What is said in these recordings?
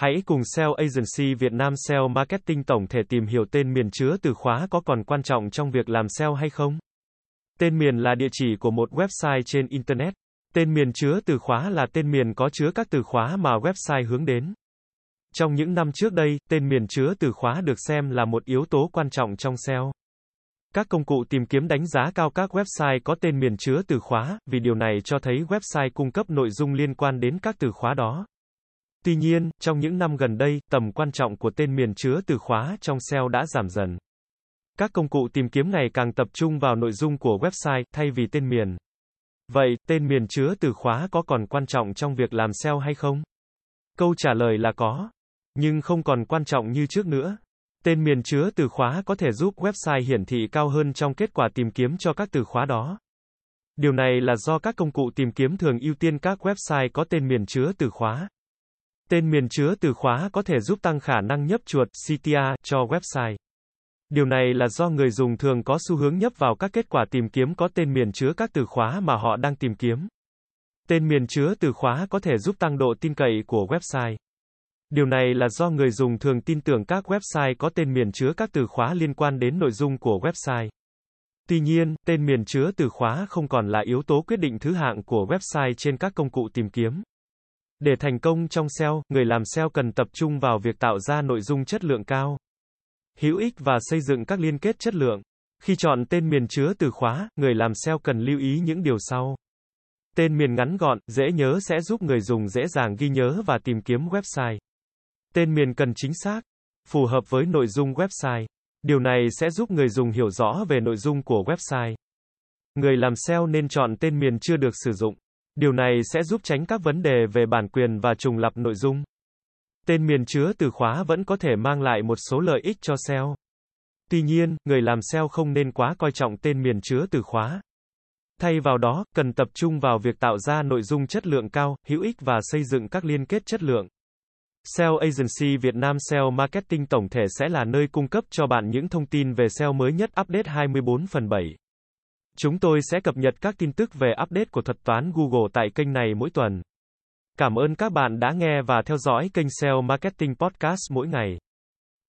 Hãy cùng SEO Agency Việt Nam SEO Marketing tổng thể tìm hiểu tên miền chứa từ khóa có còn quan trọng trong việc làm SEO hay không. Tên miền là địa chỉ của một website trên Internet. Tên miền chứa từ khóa là tên miền có chứa các từ khóa mà website hướng đến. Trong những năm trước đây, tên miền chứa từ khóa được xem là một yếu tố quan trọng trong SEO. Các công cụ tìm kiếm đánh giá cao các website có tên miền chứa từ khóa, vì điều này cho thấy website cung cấp nội dung liên quan đến các từ khóa đó. Tuy nhiên, trong những năm gần đây, tầm quan trọng của tên miền chứa từ khóa trong SEO đã giảm dần. Các công cụ tìm kiếm ngày càng tập trung vào nội dung của website thay vì tên miền. Vậy, tên miền chứa từ khóa có còn quan trọng trong việc làm SEO hay không? Câu trả lời là có, nhưng không còn quan trọng như trước nữa. Tên miền chứa từ khóa có thể giúp website hiển thị cao hơn trong kết quả tìm kiếm cho các từ khóa đó. Điều này là do các công cụ tìm kiếm thường ưu tiên các website có tên miền chứa từ khóa. Tên miền chứa từ khóa có thể giúp tăng khả năng nhấp chuột CTR cho website. Điều này là do người dùng thường có xu hướng nhấp vào các kết quả tìm kiếm có tên miền chứa các từ khóa mà họ đang tìm kiếm. Tên miền chứa từ khóa có thể giúp tăng độ tin cậy của website. Điều này là do người dùng thường tin tưởng các website có tên miền chứa các từ khóa liên quan đến nội dung của website. Tuy nhiên, tên miền chứa từ khóa không còn là yếu tố quyết định thứ hạng của website trên các công cụ tìm kiếm. Để thành công trong SEO, người làm SEO cần tập trung vào việc tạo ra nội dung chất lượng cao, hữu ích và xây dựng các liên kết chất lượng. Khi chọn tên miền chứa từ khóa, người làm SEO cần lưu ý những điều sau. Tên miền ngắn gọn, dễ nhớ sẽ giúp người dùng dễ dàng ghi nhớ và tìm kiếm website. Tên miền cần chính xác, phù hợp với nội dung website. Điều này sẽ giúp người dùng hiểu rõ về nội dung của website. Người làm SEO nên chọn tên miền chưa được sử dụng. Điều này sẽ giúp tránh các vấn đề về bản quyền và trùng lặp nội dung. Tên miền chứa từ khóa vẫn có thể mang lại một số lợi ích cho SEO. Tuy nhiên, người làm SEO không nên quá coi trọng tên miền chứa từ khóa. Thay vào đó, cần tập trung vào việc tạo ra nội dung chất lượng cao, hữu ích và xây dựng các liên kết chất lượng. SEO Agency Việt Nam SEO Marketing tổng thể sẽ là nơi cung cấp cho bạn những thông tin về SEO mới nhất update 24 phần 7. Chúng tôi sẽ cập nhật các tin tức về update của thuật toán Google tại kênh này mỗi tuần. Cảm ơn các bạn đã nghe và theo dõi kênh SEO Marketing Podcast mỗi ngày.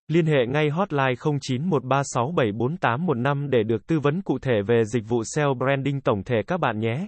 Liên hệ ngay hotline 0913674815 để được tư vấn cụ thể về dịch vụ SEO branding tổng thể các bạn nhé.